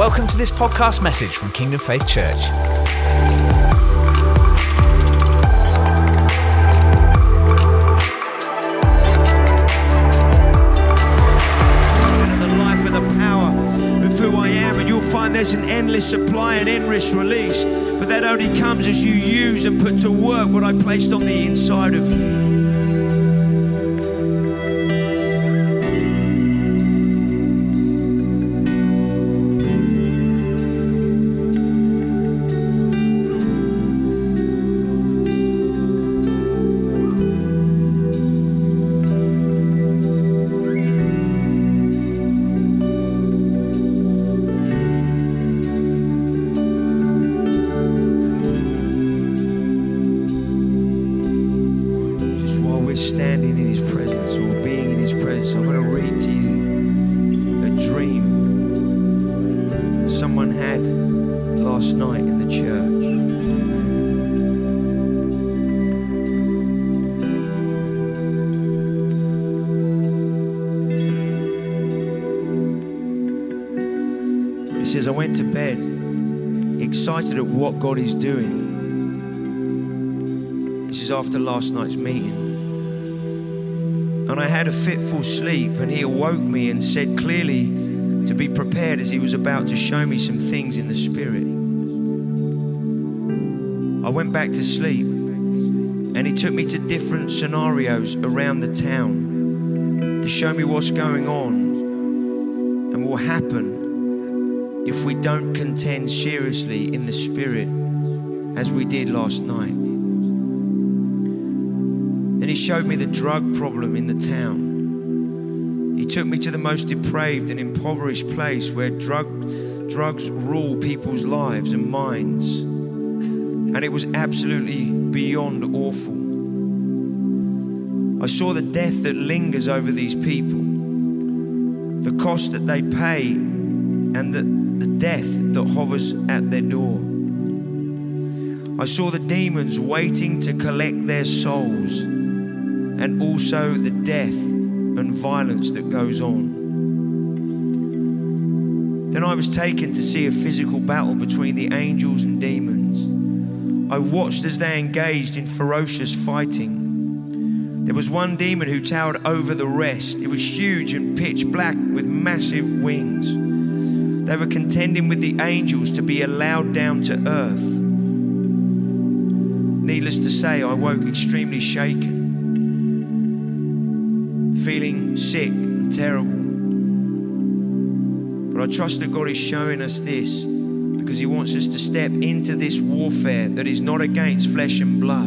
Welcome to this podcast message from Kingdom Faith Church. the life and the power of who I am, and you'll find there's an endless supply and endless release. But that only comes as you use and put to work what I placed on the inside of you. Excited at what God is doing. This is after last night's meeting. And I had a fitful sleep, and he awoke me and said clearly to be prepared as he was about to show me some things in the spirit. I went back to sleep, and he took me to different scenarios around the town to show me what's going on and what will happen don't contend seriously in the spirit as we did last night. Then he showed me the drug problem in the town. He took me to the most depraved and impoverished place where drug, drugs rule people's lives and minds. And it was absolutely beyond awful. I saw the death that lingers over these people, the cost that they pay, and the, the death that hovers at their door. I saw the demons waiting to collect their souls and also the death and violence that goes on. Then I was taken to see a physical battle between the angels and demons. I watched as they engaged in ferocious fighting. There was one demon who towered over the rest. It was huge and pitch black with massive wings. They were contending with the angels to be allowed down to earth. Needless to say, I woke extremely shaken, feeling sick and terrible. But I trust that God is showing us this because He wants us to step into this warfare that is not against flesh and blood.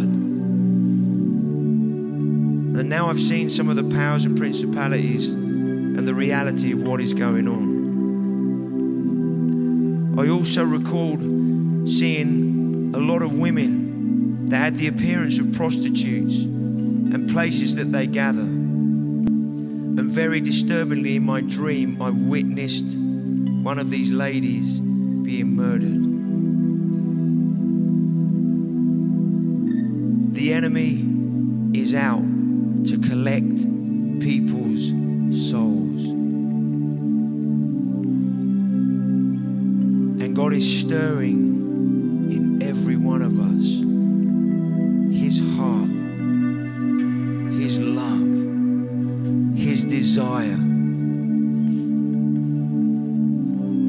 And now I've seen some of the powers and principalities and the reality of what is going on. I also recalled seeing a lot of women that had the appearance of prostitutes and places that they gather. And very disturbingly, in my dream, I witnessed one of these ladies being murdered. The enemy is out to collect people's souls. God is stirring in every one of us His heart, His love, His desire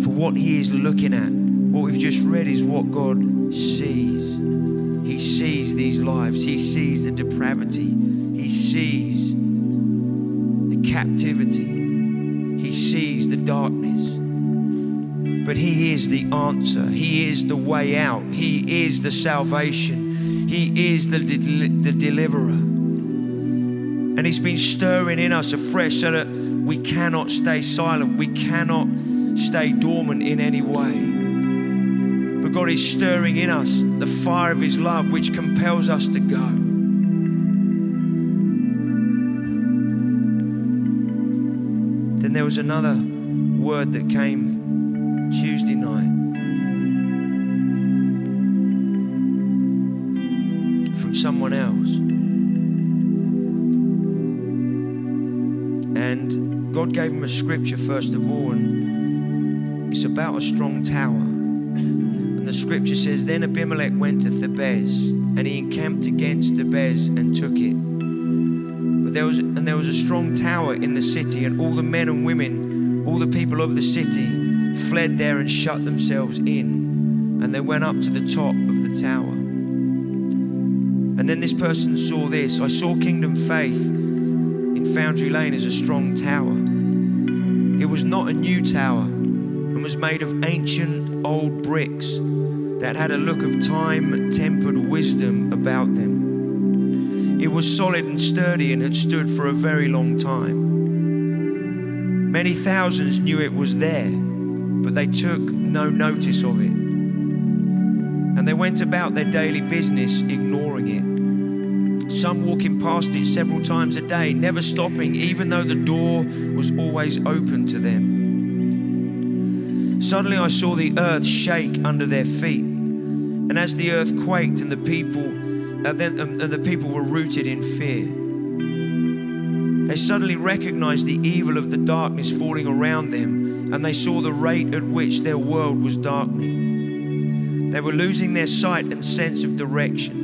for what He is looking at. What we've just read is what God sees. He sees these lives, He sees the depravity, He sees the captivity, He sees the darkness. But He is the answer. He is the way out. He is the salvation. He is the, de- the deliverer. And He's been stirring in us afresh so that we cannot stay silent. We cannot stay dormant in any way. But God is stirring in us the fire of His love, which compels us to go. Then there was another word that came someone else. And God gave him a scripture first of all, and it's about a strong tower. And the scripture says, Then Abimelech went to Thebez, and he encamped against Thebez and took it. But there was and there was a strong tower in the city, and all the men and women, all the people of the city, fled there and shut themselves in. And they went up to the top of the tower. And then this person saw this. I saw Kingdom Faith in Foundry Lane as a strong tower. It was not a new tower and was made of ancient old bricks that had a look of time tempered wisdom about them. It was solid and sturdy and had stood for a very long time. Many thousands knew it was there, but they took no notice of it. And they went about their daily business ignoring it. Some walking past it several times a day, never stopping, even though the door was always open to them. Suddenly I saw the earth shake under their feet. And as the earth quaked and the people uh, then, um, and the people were rooted in fear. They suddenly recognized the evil of the darkness falling around them, and they saw the rate at which their world was darkening. They were losing their sight and sense of direction.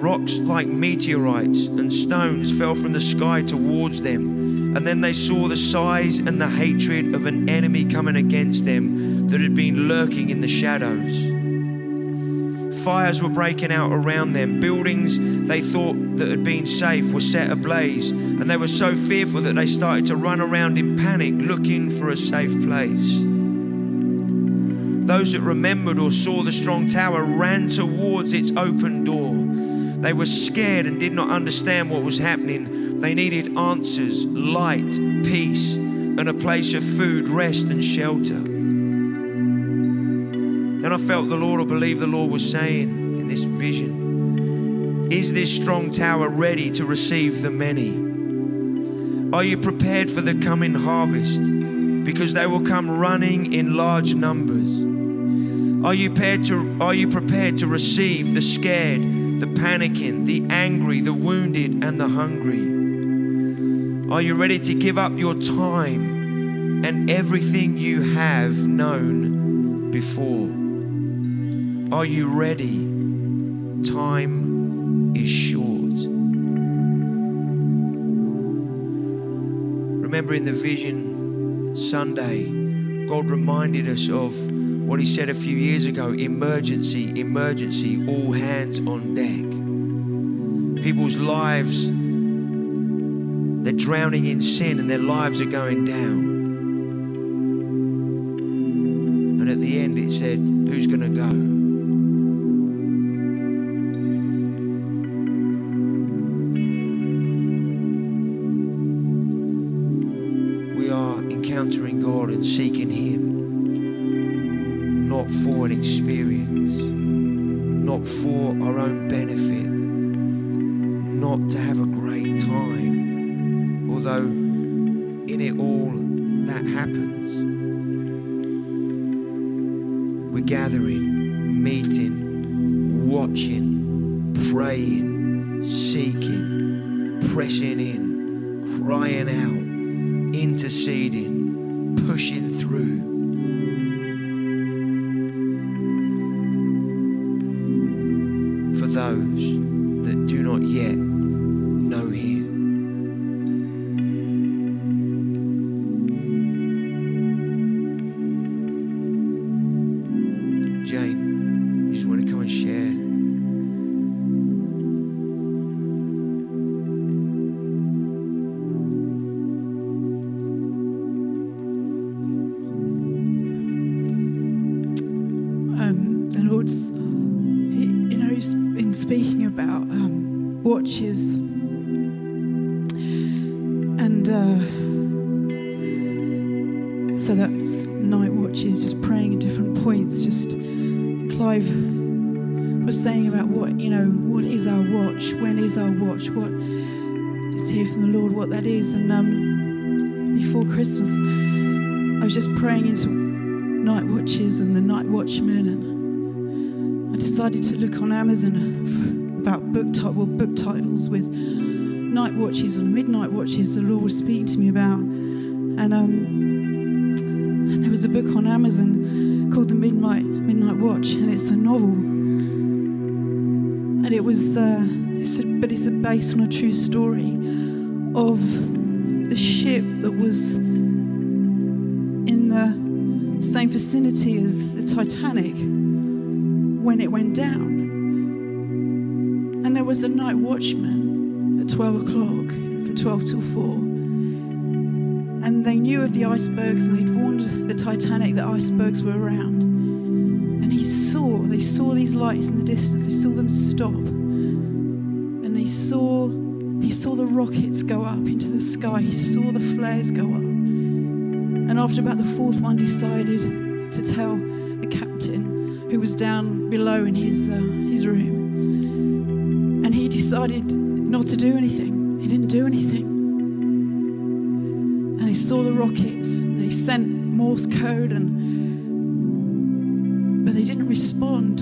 Rocks like meteorites and stones fell from the sky towards them, and then they saw the size and the hatred of an enemy coming against them that had been lurking in the shadows. Fires were breaking out around them. Buildings they thought that had been safe were set ablaze, and they were so fearful that they started to run around in panic looking for a safe place. Those that remembered or saw the strong tower ran towards its open door. They were scared and did not understand what was happening. They needed answers, light, peace, and a place of food, rest, and shelter. Then I felt the Lord, or believe the Lord was saying in this vision, Is this strong tower ready to receive the many? Are you prepared for the coming harvest? Because they will come running in large numbers. Are you prepared to, are you prepared to receive the scared, the panicking, the angry, the wounded, and the hungry? Are you ready to give up your time and everything you have known before? Are you ready? Time is short. Remember in the vision Sunday, God reminded us of what He said a few years ago emergency, emergency, all hands on deck. People's lives, they're drowning in sin and their lives are going down. And at the end, it said, Who's going to go? we are encountering God and seeking Him, not for an experience, not for our own benefit, not to have a great time, although in it all that happens. We're gathering, meeting, watching, praying, seeking, pressing in, crying out interceding, pushing decided to look on Amazon about book ti- well, book titles with night watches and midnight watches the Lord was speaking to me about and um there was a book on Amazon called The Midnight Midnight Watch, and it's a novel. And it was, uh, it's a, but it's based on a true story of the ship that was in the same vicinity as the Titanic when it went down. And there was a night watchman at 12 o'clock, from 12 till 4. And they knew of the icebergs and they'd warned the Titanic that icebergs were around. And he saw, they saw these lights in the distance, they saw them stop. And they saw, he saw the rockets go up into the sky, he saw the flares go up. And after about the fourth one, decided to tell was down below in his, uh, his room. And he decided not to do anything. He didn't do anything. And he saw the rockets, and they sent Morse code, and but they didn't respond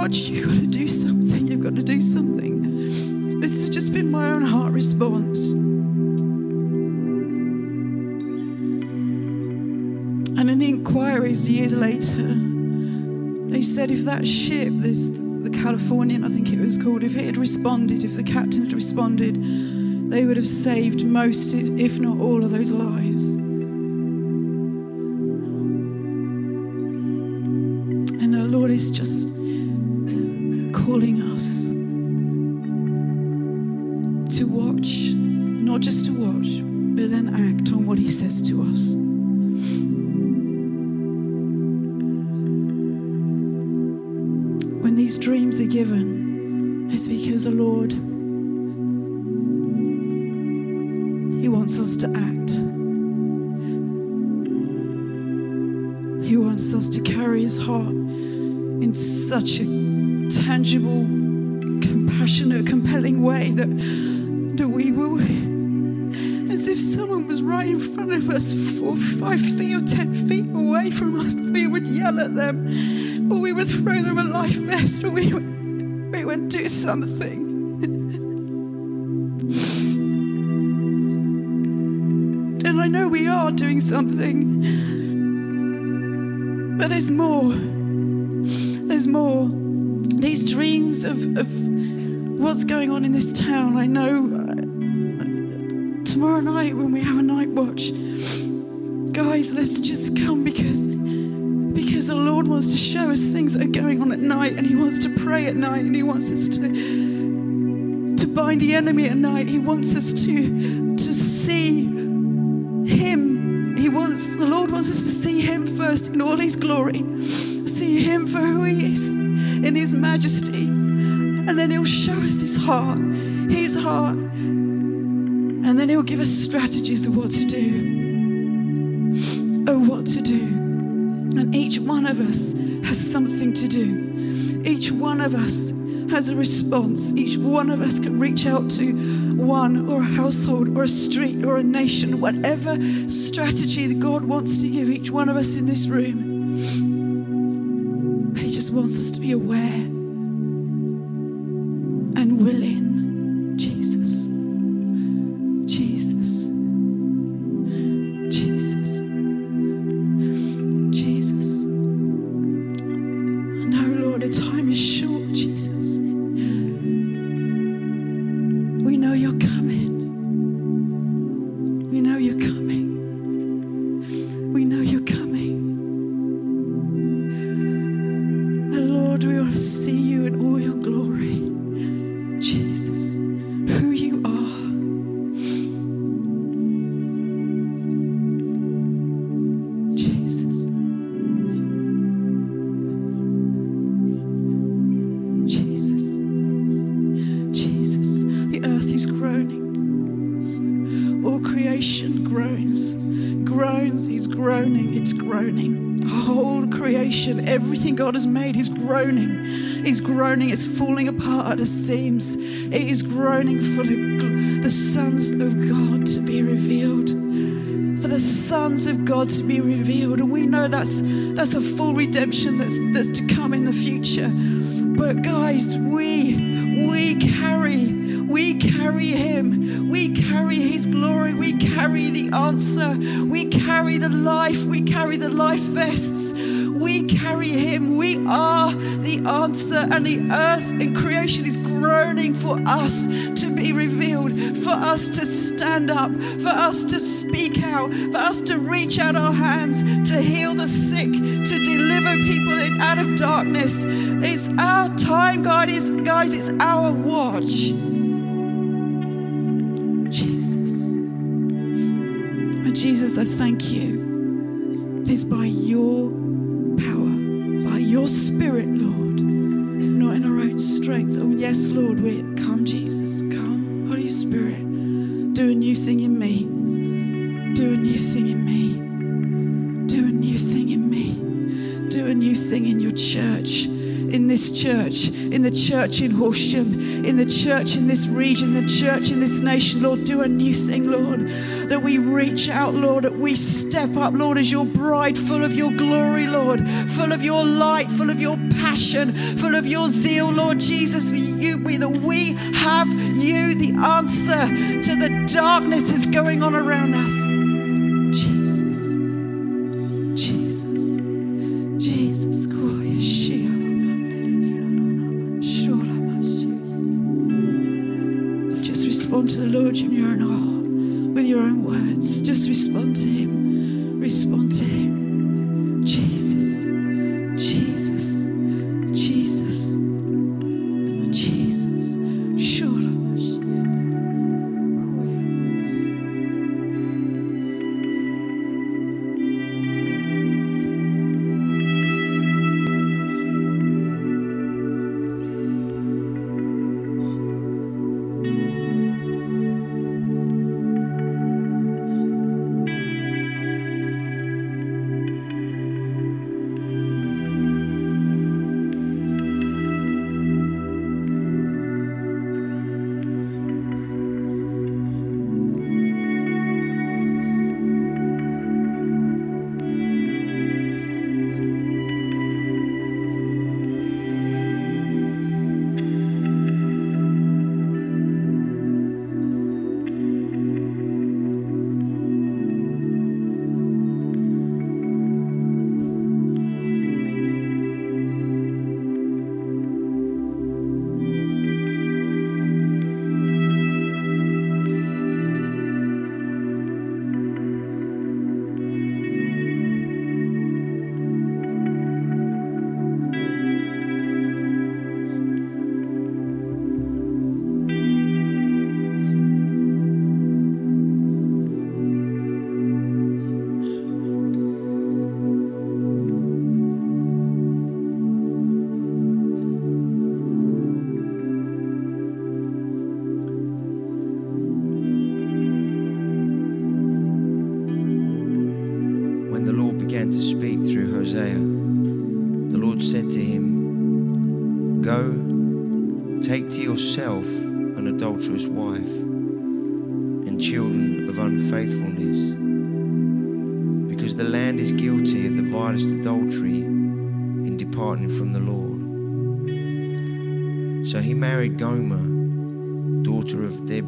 watch. You've got to do something. You've got to do something. This has just been my own heart response. And in the inquiries years later, they said if that ship, this the Californian, I think it was called, if it had responded, if the captain had responded, they would have saved most, if not all, of those lives. These dreams are given, it's because the Lord, He wants us to act. He wants us to carry His heart in such a tangible, compassionate, compelling way that, that we will, as if someone was right in front of us, four, five feet or ten feet away from us, we would yell at them, or we would throw them a life vest, or we would, we would do something. And I know we are doing something, but there's more. There's more. These dreams of, of what's going on in this town. I know uh, tomorrow night when we have a night watch, guys, let's just come because wants to show us things that are going on at night, and He wants to pray at night, and He wants us to to bind the enemy at night. He wants us to to see Him. He wants the Lord wants us to see Him first in all His glory, see Him for who He is in His majesty, and then He'll show us His heart, His heart, and then He'll give us strategies of what to do. Oh, what to do. And each one of us has something to do. Each one of us has a response. Each one of us can reach out to one or a household or a street or a nation, whatever strategy that God wants to give each one of us in this room. But He just wants us to be aware God has made, he's groaning. He's groaning, it's falling apart at the seams. It is groaning for the, the sons of God to be revealed. For the sons of God to be revealed. And we know that's that's a full redemption that's that's to come in the future. But guys, we Is it's our watch. Church in Horsham, in the church in this region, the church in this nation. Lord, do a new thing, Lord, that we reach out, Lord, that we step up, Lord, as your bride, full of your glory, Lord, full of your light, full of your passion, full of your zeal, Lord Jesus. We, you, we, that we have you, the answer to the darkness that's going on around us.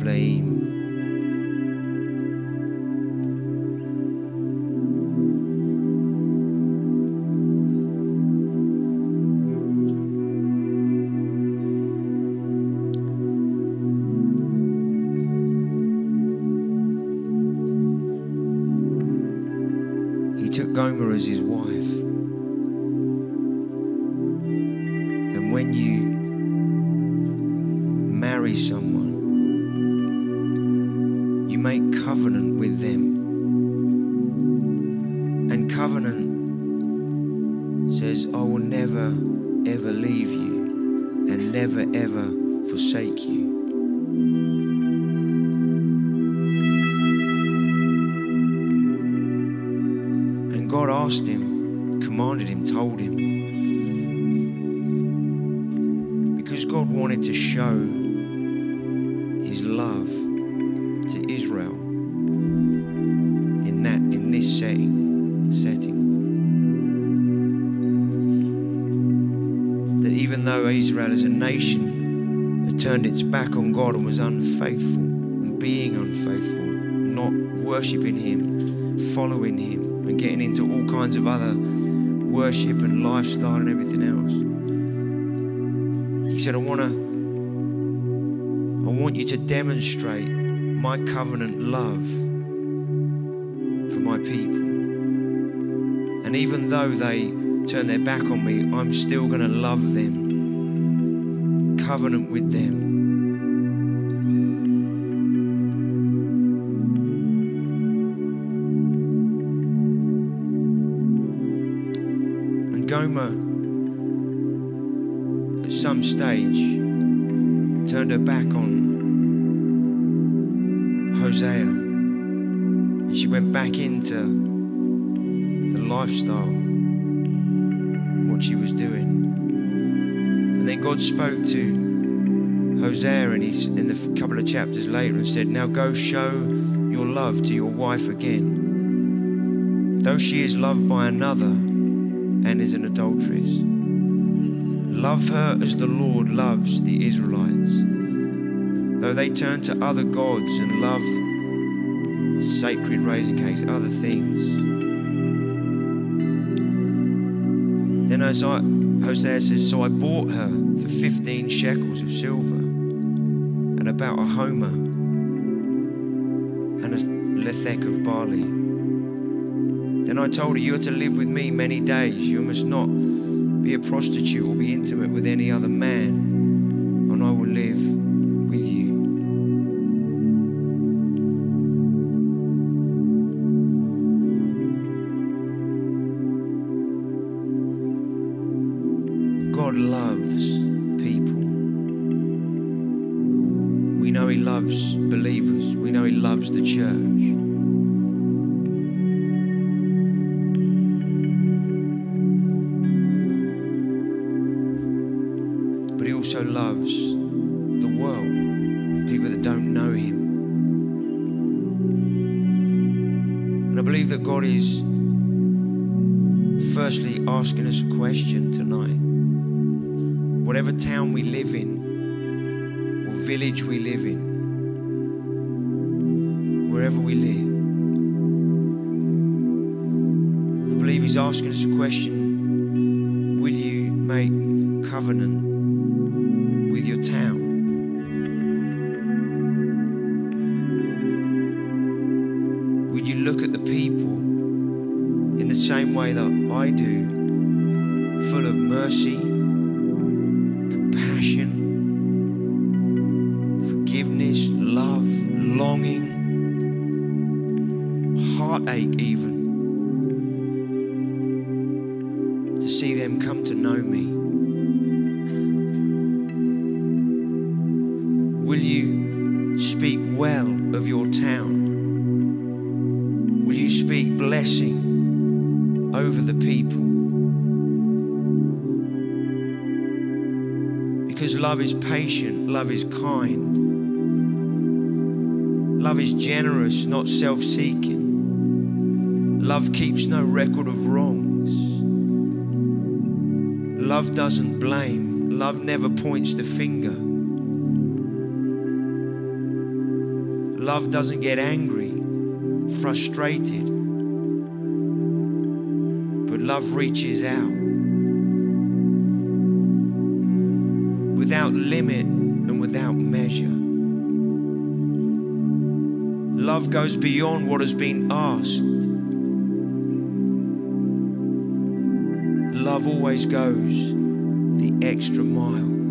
Daughter of worship and lifestyle and everything else. He said, I want to I want you to demonstrate my covenant love for my people. And even though they turn their back on me, I'm still going to love them, covenant with them. Said, Now go show your love to your wife again. Though she is loved by another and is an adulteress, love her as the Lord loves the Israelites. Though they turn to other gods and love sacred raisin cakes, other things. Then Hosea, says, So I bought her for 15 shekels of silver and about a homer lethek of barley. Then I told her, You are to live with me many days. You must not be a prostitute or be intimate with any other man, believe that God is firstly asking us a question tonight whatever town we live in or village we live in, wherever we live. I believe He's asking us a question Will you make covenant points the finger. Love doesn't get angry, frustrated, but love reaches out. without limit and without measure. Love goes beyond what has been asked. Love always goes the extra mile.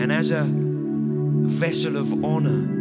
And as a vessel of honor,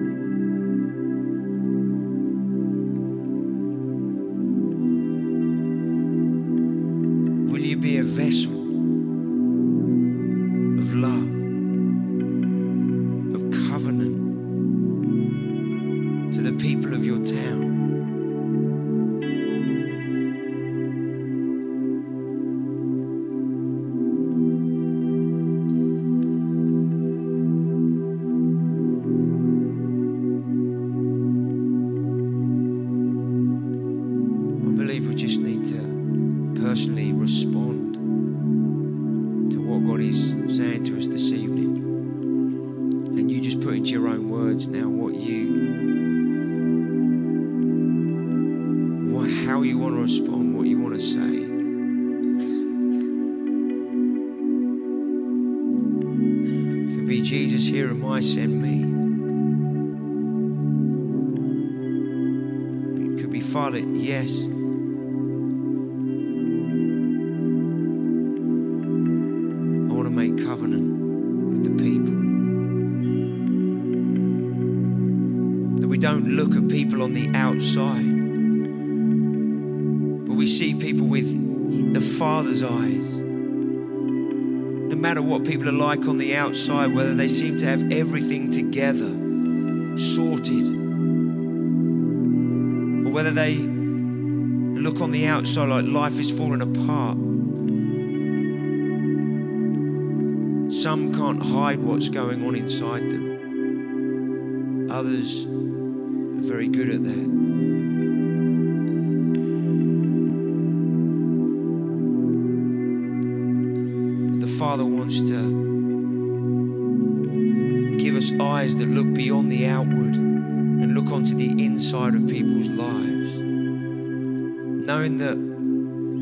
on the outside, whether they seem to have everything together, sorted, or whether they look on the outside like life is falling apart. Some can't hide what's going on inside them. Others are very good at that. The Father wants to eyes that look beyond the outward and look onto the inside of people's lives. Knowing that,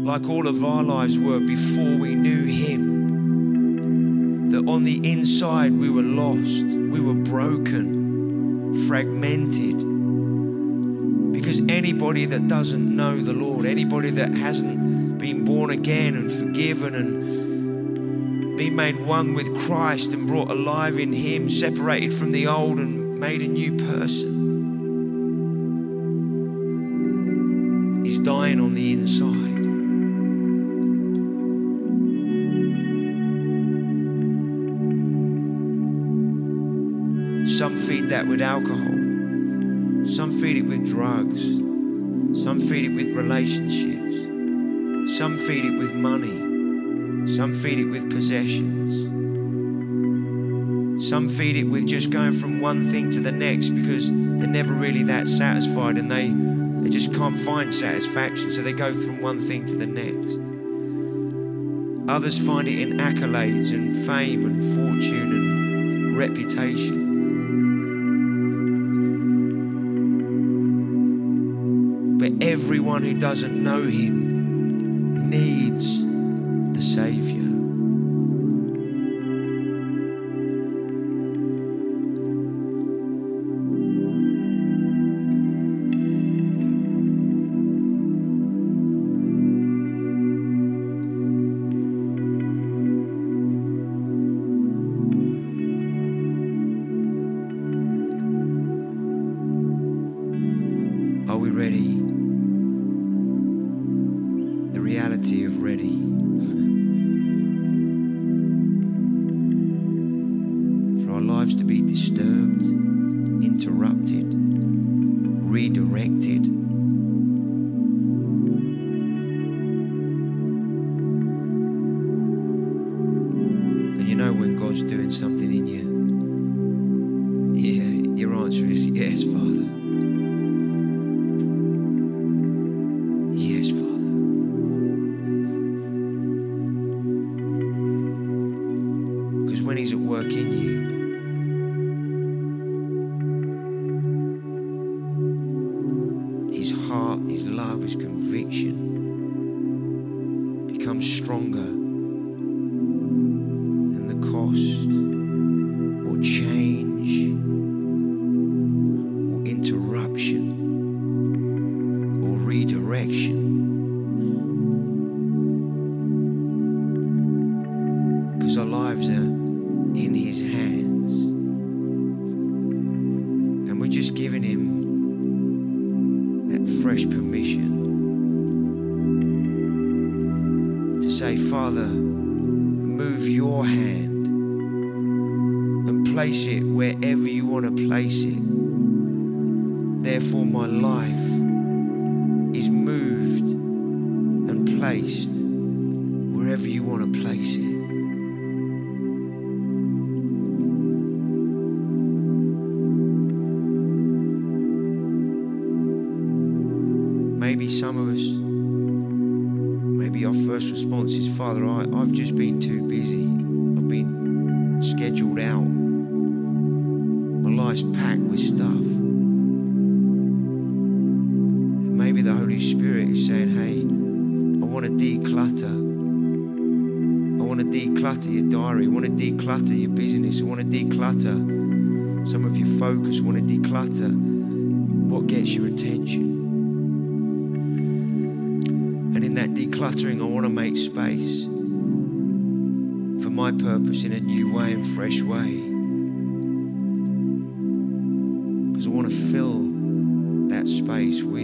like all of our lives were before we knew Him, that on the inside we were lost, we were broken, fragmented. Because anybody that doesn't know the Lord, anybody that hasn't been born again and forgiven and been made one with Christ and brought alive in Him, separated from the old and made a new person, is dying on the inside. Some feed that with alcohol. Some feed it with drugs. Some feed it with relationships. Some feed it with money. Some feed it with possessions. Some feed it with just going from one thing to the next because they're never really that satisfied and they, they just can't find satisfaction. So they go from one thing to the next. Others find it in accolades and fame and fortune and reputation. But everyone who doesn't know him I want to make space for my purpose in a new way and fresh way. Because I want to fill that space with.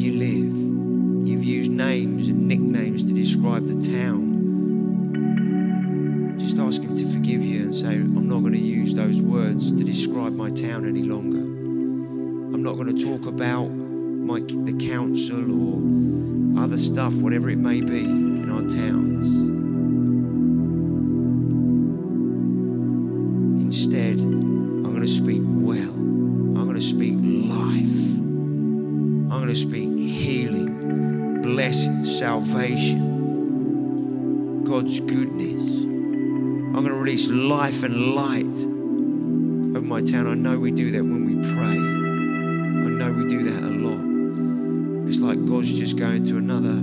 you live. You've used names and nicknames to describe the town. Just ask Him to forgive you and say, I'm not going to use those words to describe my town any longer. I'm not going to talk about my, the council or other stuff, whatever it may be in our towns. God's goodness. I'm going to release life and light over my town. I know we do that when we pray. I know we do that a lot. It's like God's just going to another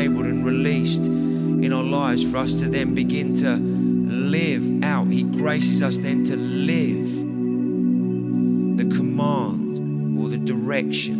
enabled and released in our lives for us to then begin to live out. He graces us then to live the command or the direction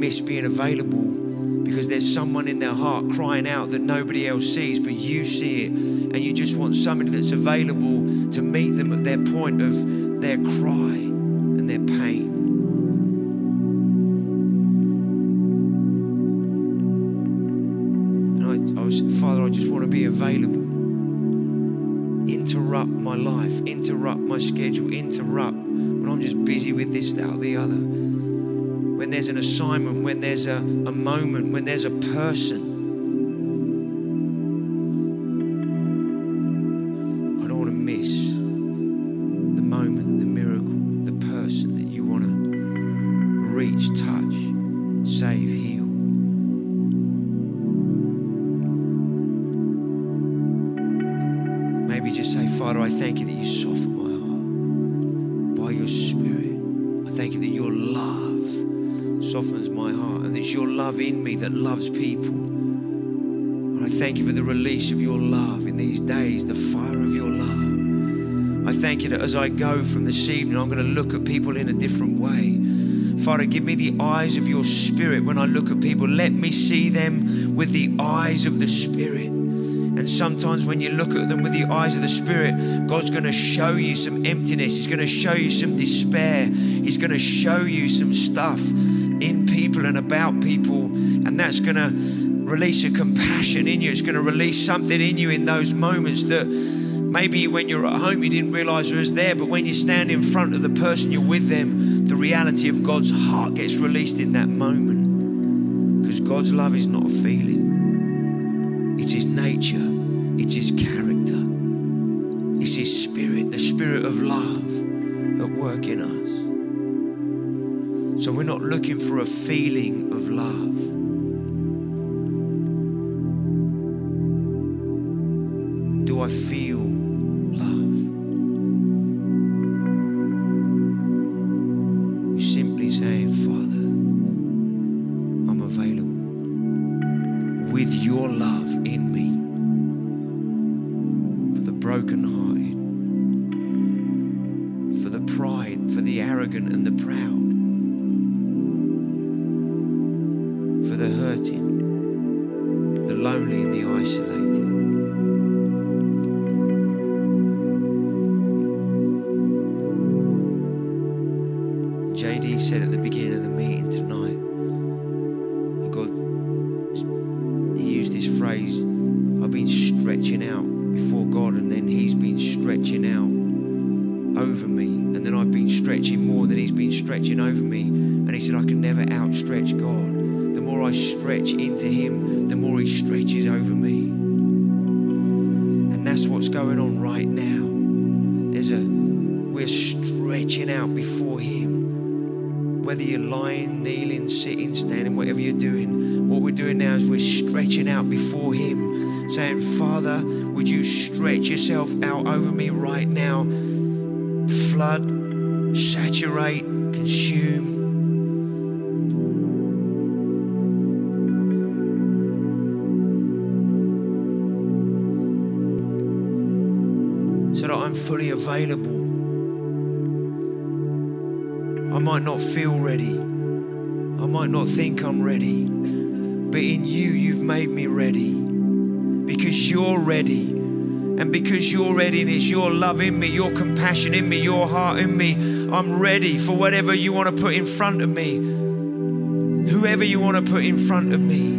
miss being available because there's someone in their heart crying out that nobody else sees, but you see it. And you just want somebody that's available to meet them at their point of their cry and their pain. And I, was, Father, I just want to be available interrupt my life, interrupt my schedule, interrupt when I'm just busy with this, that, or the other. There's an assignment, when there's a, a moment, when there's a person. As I go from this evening, I'm going to look at people in a different way. Father, give me the eyes of your spirit when I look at people. Let me see them with the eyes of the spirit. And sometimes when you look at them with the eyes of the Spirit, God's going to show you some emptiness. He's going to show you some despair. He's going to show you some stuff in people and about people. And that's going to release a compassion in you. It's going to release something in you in those moments that maybe when you're at home you didn't realize it was there. But when you stand in front of the person you're with them, the reality of God's heart gets released in that moment. Because God's love is not a feeling, it's His nature. It's his character. It's his spirit, the spirit of love at work in us. So we're not looking for a feeling of love. Do I feel love in me, your compassion in me, your heart in me, I'm ready for whatever you want to put in front of me. Whoever you want to put in front of me.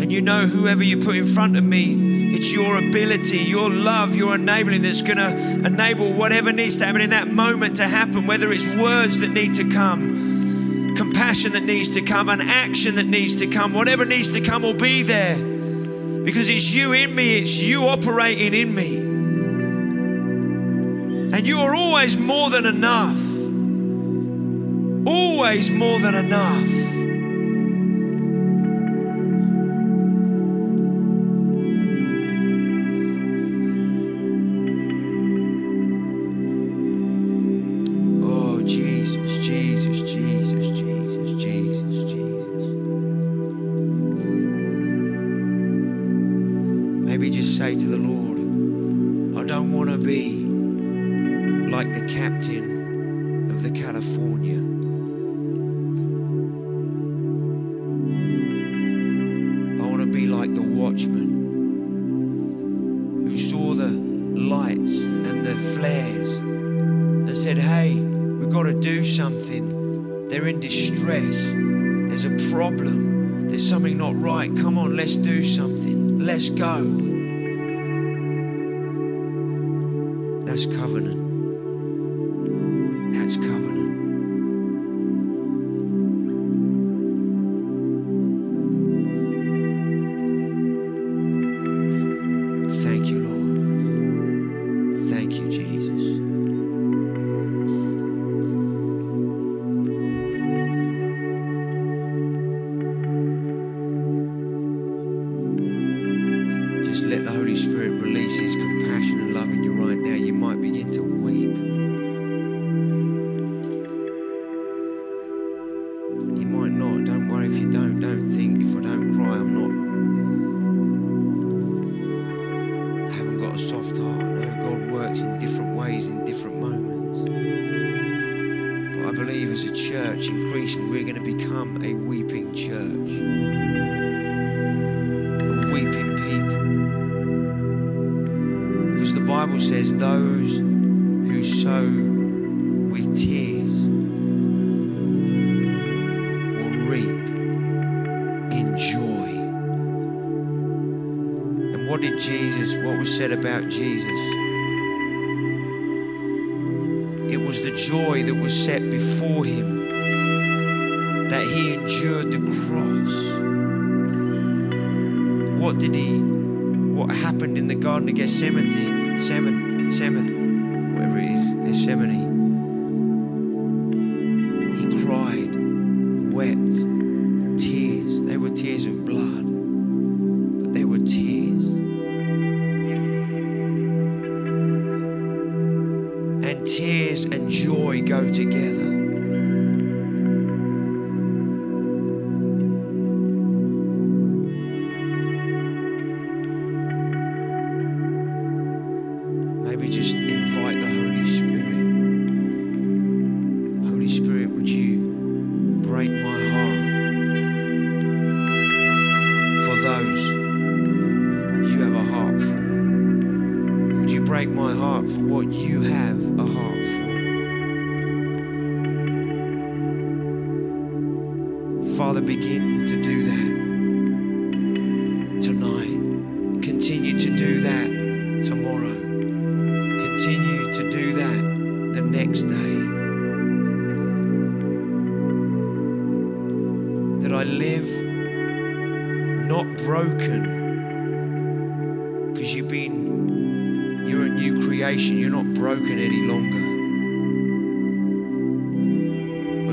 And you know, whoever you put in front of me, it's your ability, your love, your enabling that's going to enable whatever needs to happen in that moment to happen, whether it's words that need to come, compassion that needs to come, an action that needs to come, whatever needs to come will be there. Because it's you in me, it's you operating in me. And you are always more than enough. Always more than enough. As a church, increasingly, we're going to become a weeping church, a weeping people. Because the Bible says those who sow with tears will reap in joy. And what did Jesus, what was said about Jesus? Garden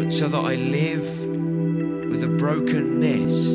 But so that I live with a brokenness,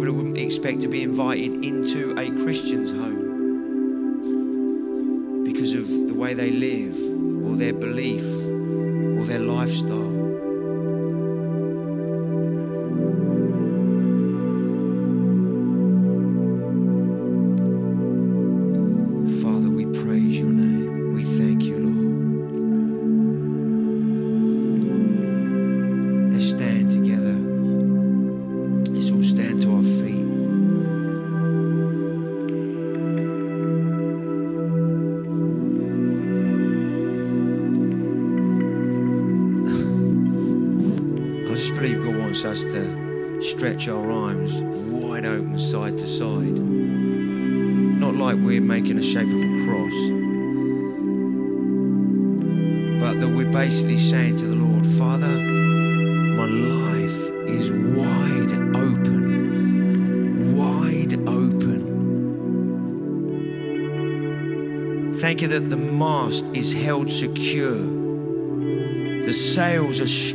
people wouldn't expect to be invited into a Christian's home because of the way they live or their belief or their lifestyle.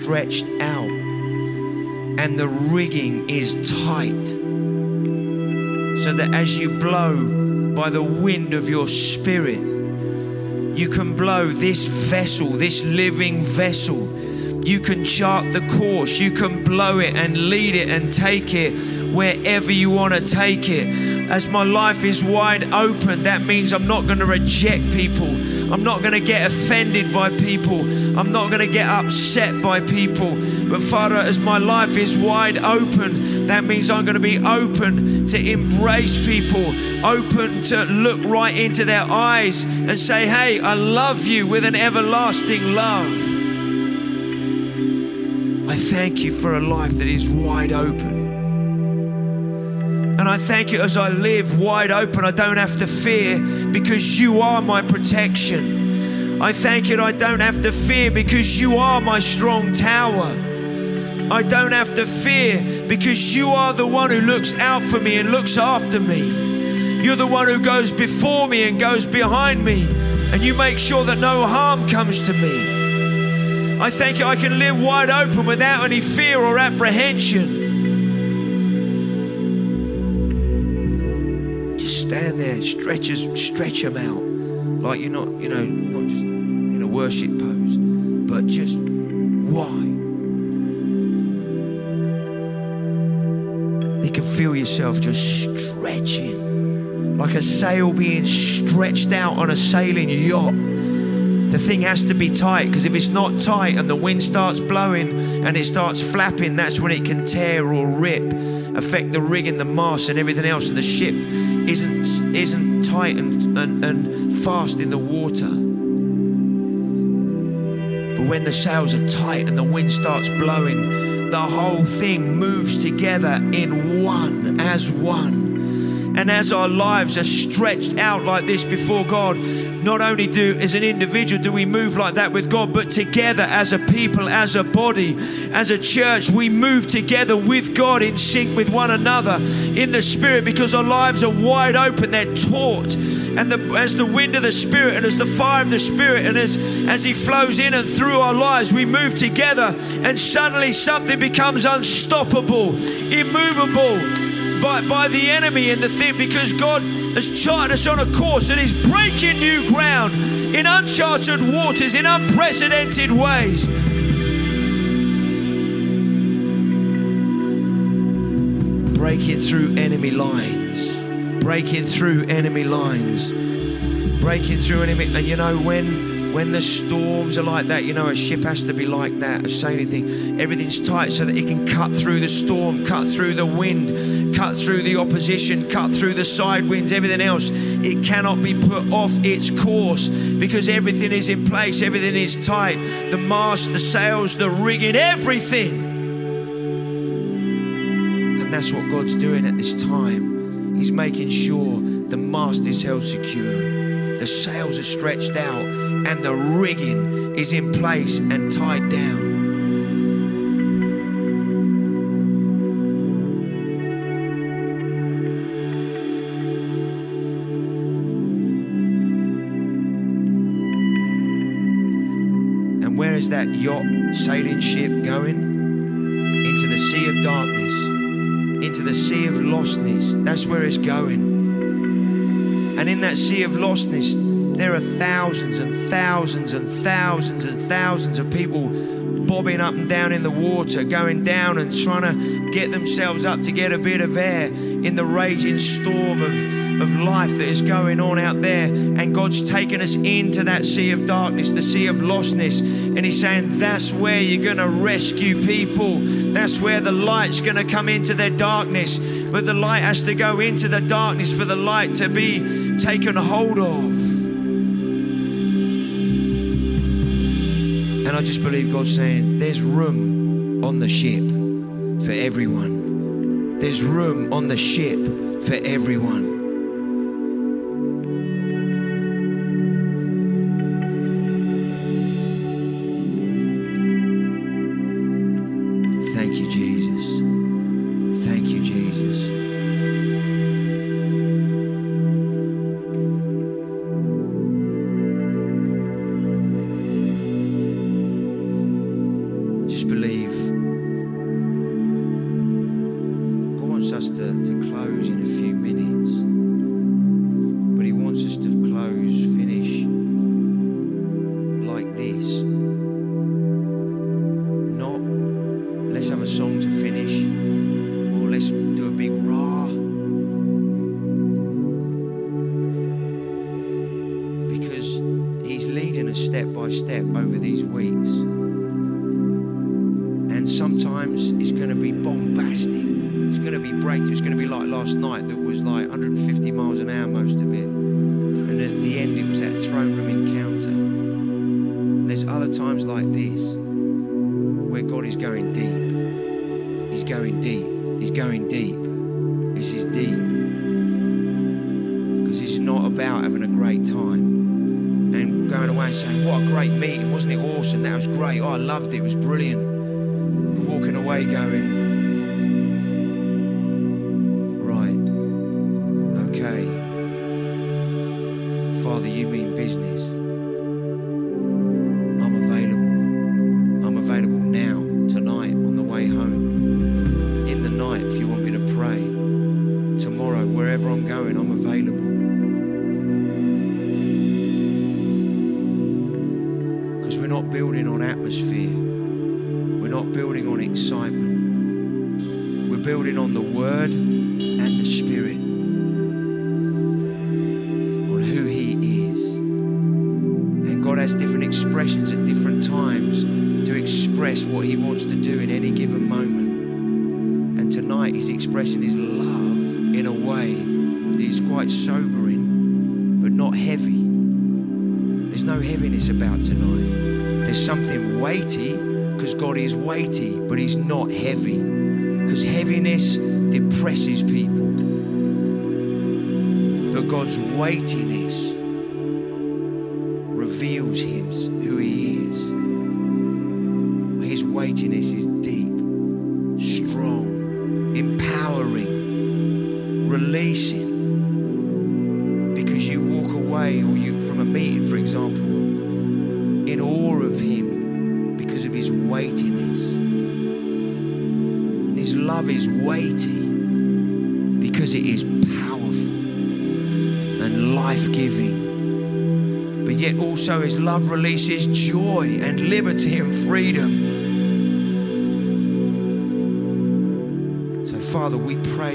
stretched out and the rigging is tight. So that as you blow by the wind of your spirit, you can blow this vessel, this living vessel. You can chart the course, you can blow it and lead it and take it wherever you want to take it. As my life is wide open, that means I'm not going to reject people. I'm not going to get offended by people. I'm not going to get upset by people. But Father, as my life is wide open, that means I'm going to be open to embrace people, open to look right into their eyes and say, Hey, I love you with an everlasting love. I thank you for a life that is wide open. I thank you as I live wide open, I don't have to fear because you are my protection. I thank you I don't have to fear because you are my strong tower. I don't have to fear because you are the one who looks out for me and looks after me. You're the one who goes before me and goes behind me, and you make sure that no harm comes to me. I thank you I can live wide open without any fear or apprehension. There, stretch, stretch them out. Like you're not, you know, not just in a worship pose, but just why? You can feel yourself just stretching, like a sail being stretched out on a sailing yacht. The thing has to be tight because if it's not tight and the wind starts blowing and it starts flapping, that's when it can tear or rip, affect the rig and the mast and everything else, and the ship isn't isn't tight and, and, and fast in the water. But when the sails are tight and the wind starts blowing, the whole thing moves together in one, as one. And as our lives are stretched out like this before God, not only do as an individual do we move like that with God, but together as a people, as a body, as a church, we move together with God in sync with one another in the spirit because our lives are wide open, they're taut. And the, as the wind of the Spirit and as the fire of the Spirit and as, as He flows in and through our lives, we move together and suddenly something becomes unstoppable, immovable by, by the enemy and the thing because God has charted us on a course that is breaking new ground in uncharted waters in unprecedented ways. Breaking through enemy lines, breaking through enemy lines, breaking through enemy. And you know when when the storms are like that, you know a ship has to be like that. A sailing thing, everything's tight so that it can cut through the storm, cut through the wind, cut through the opposition, cut through the side winds, everything else. It cannot be put off its course because everything is in place, everything is tight. The mast, the sails, the rigging, everything. And that's what God's doing at this time. He's making sure the mast is held secure, the sails are stretched out, and the rigging is in place and tied down. And where is that yacht sailing ship going? Into the sea of darkness, into the sea of lostness. That's where it's going. And in that sea of lostness, there are thousands and thousands and thousands and thousands of people bobbing up and down in the water, going down and trying to get themselves up to get a bit of air in the raging storm of, of life that is going on out there. And God's taken us into that sea of darkness, the sea of lostness. And He's saying, That's where you're going to rescue people. That's where the light's going to come into their darkness. But the light has to go into the darkness for the light to be taken hold of. And I just believe God's saying, There's room on the ship for everyone. There's room on the ship for everyone. Us to, to people. But God's weightiness reveals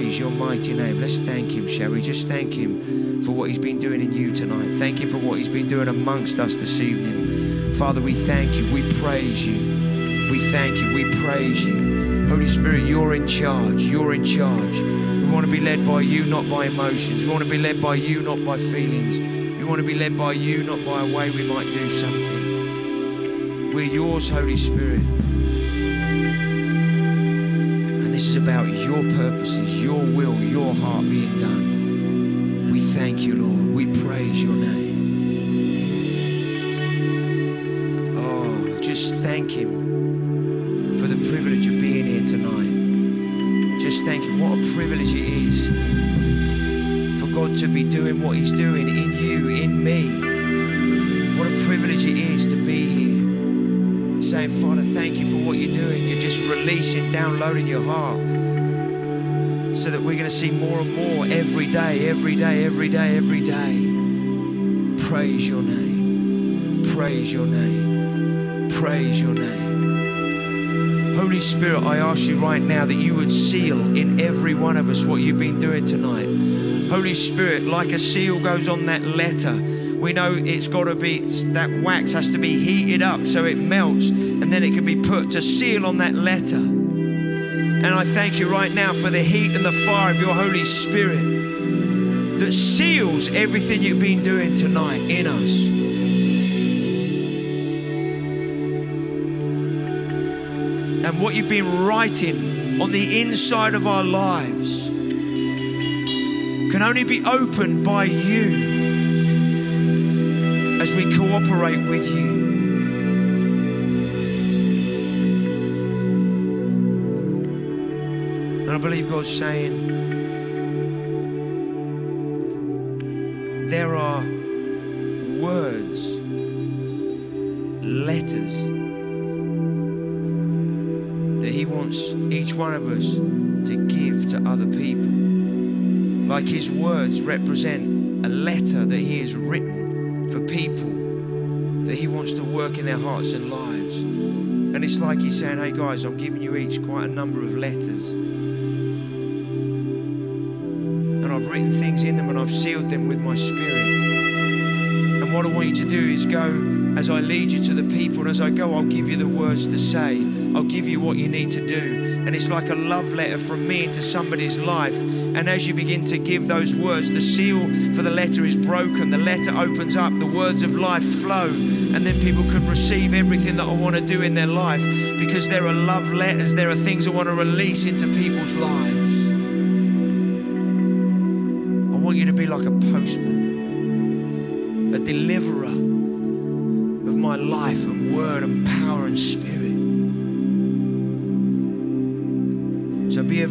praise your mighty name. Let's thank him, shall we? Just thank him for what he's been doing in you tonight. Thank him for what he's been doing amongst us this evening. Father, we thank you. We praise you. We thank you. We praise you. Holy Spirit, you're in charge. You're in charge. We want to be led by you, not by emotions. We want to be led by you, not by feelings. We want to be led by you, not by a way we might do something. We're yours, Holy Spirit. Your purposes, your will, your heart being done. We thank you, Lord. We praise your name. Oh, just thank Him for the privilege of being here tonight. Just thank Him. What a privilege it is for God to be doing what He's doing in you, in me. What a privilege it is to be here saying, Father, thank you for what you're doing. You're just releasing, downloading your heart and more every day, every day, every day, every day. Praise your name. Praise your name. Praise your name. Holy Spirit, I ask you right now that you would seal in every one of us what you've been doing tonight. Holy Spirit, like a seal goes on that letter, we know it's got to be, that wax has to be heated up so it melts and then it can be put to seal on that letter. And I thank you right now for the heat and the fire of your Holy Spirit that seals everything you've been doing tonight in us. And what you've been writing on the inside of our lives can only be opened by you as we cooperate with you. And I believe God's saying, there are words, letters that He wants each one of us to give to other people. Like His words represent a letter that He has written for people that He wants to work in their hearts and lives. And it's like He's saying, hey guys, I'm giving you each quite a number of letters. Go as I lead you to the people, and as I go, I'll give you the words to say. I'll give you what you need to do. And it's like a love letter from me into somebody's life. And as you begin to give those words, the seal for the letter is broken. The letter opens up, the words of life flow. And then people can receive everything that I want to do in their life because there are love letters, there are things I want to release into people's lives.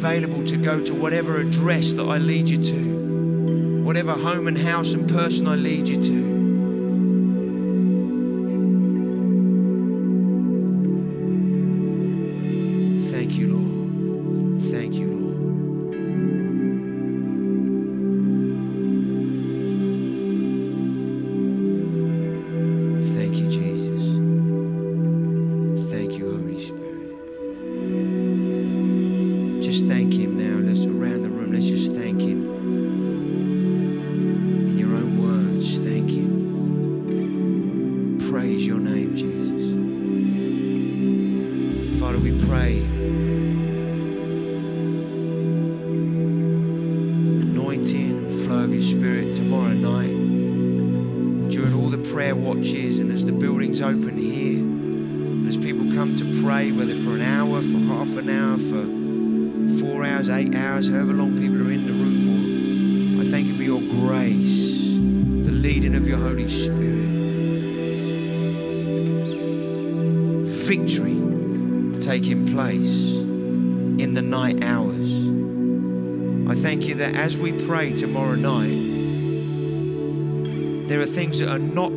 Available to go to whatever address that I lead you to, whatever home and house and person I lead you to.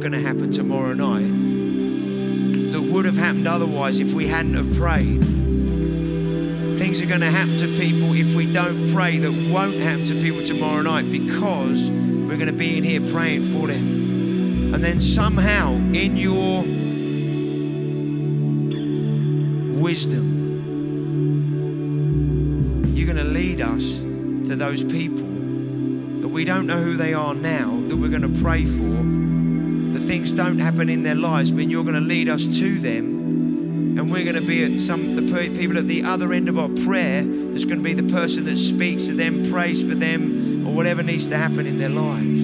Going to happen tomorrow night that would have happened otherwise if we hadn't have prayed. Things are going to happen to people if we don't pray that won't happen to people tomorrow night because we're going to be in here praying for them. And then somehow in your wisdom, you're going to lead us to those people that we don't know who they are now, that we're going to pray for. Things don't happen in their lives, but you're going to lead us to them. And we're going to be at some the people at the other end of our prayer. There's going to be the person that speaks to them, prays for them, or whatever needs to happen in their lives.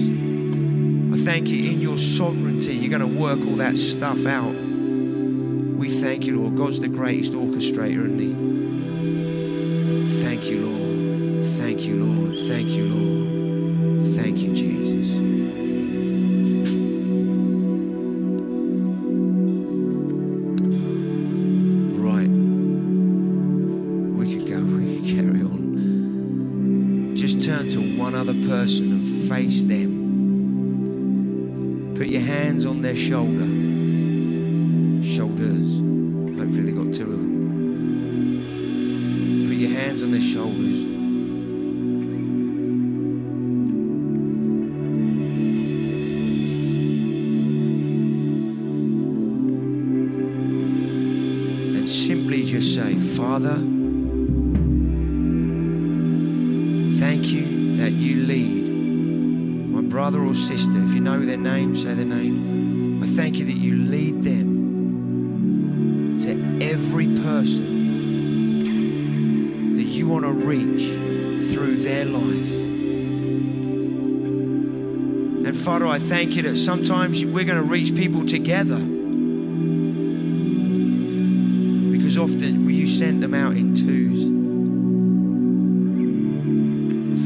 I thank you in your sovereignty. You're going to work all that stuff out. We thank you, Lord. God's the greatest orchestrator, isn't He? Thank you, Lord. Thank you, Lord. Thank you, Lord. Hands I thank you that sometimes we're going to reach people together because often you sent them out in twos.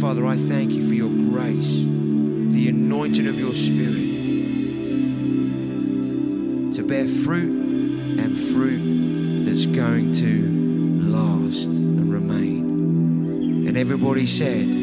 Father, I thank you for your grace, the anointing of your spirit to bear fruit and fruit that's going to last and remain. And everybody said,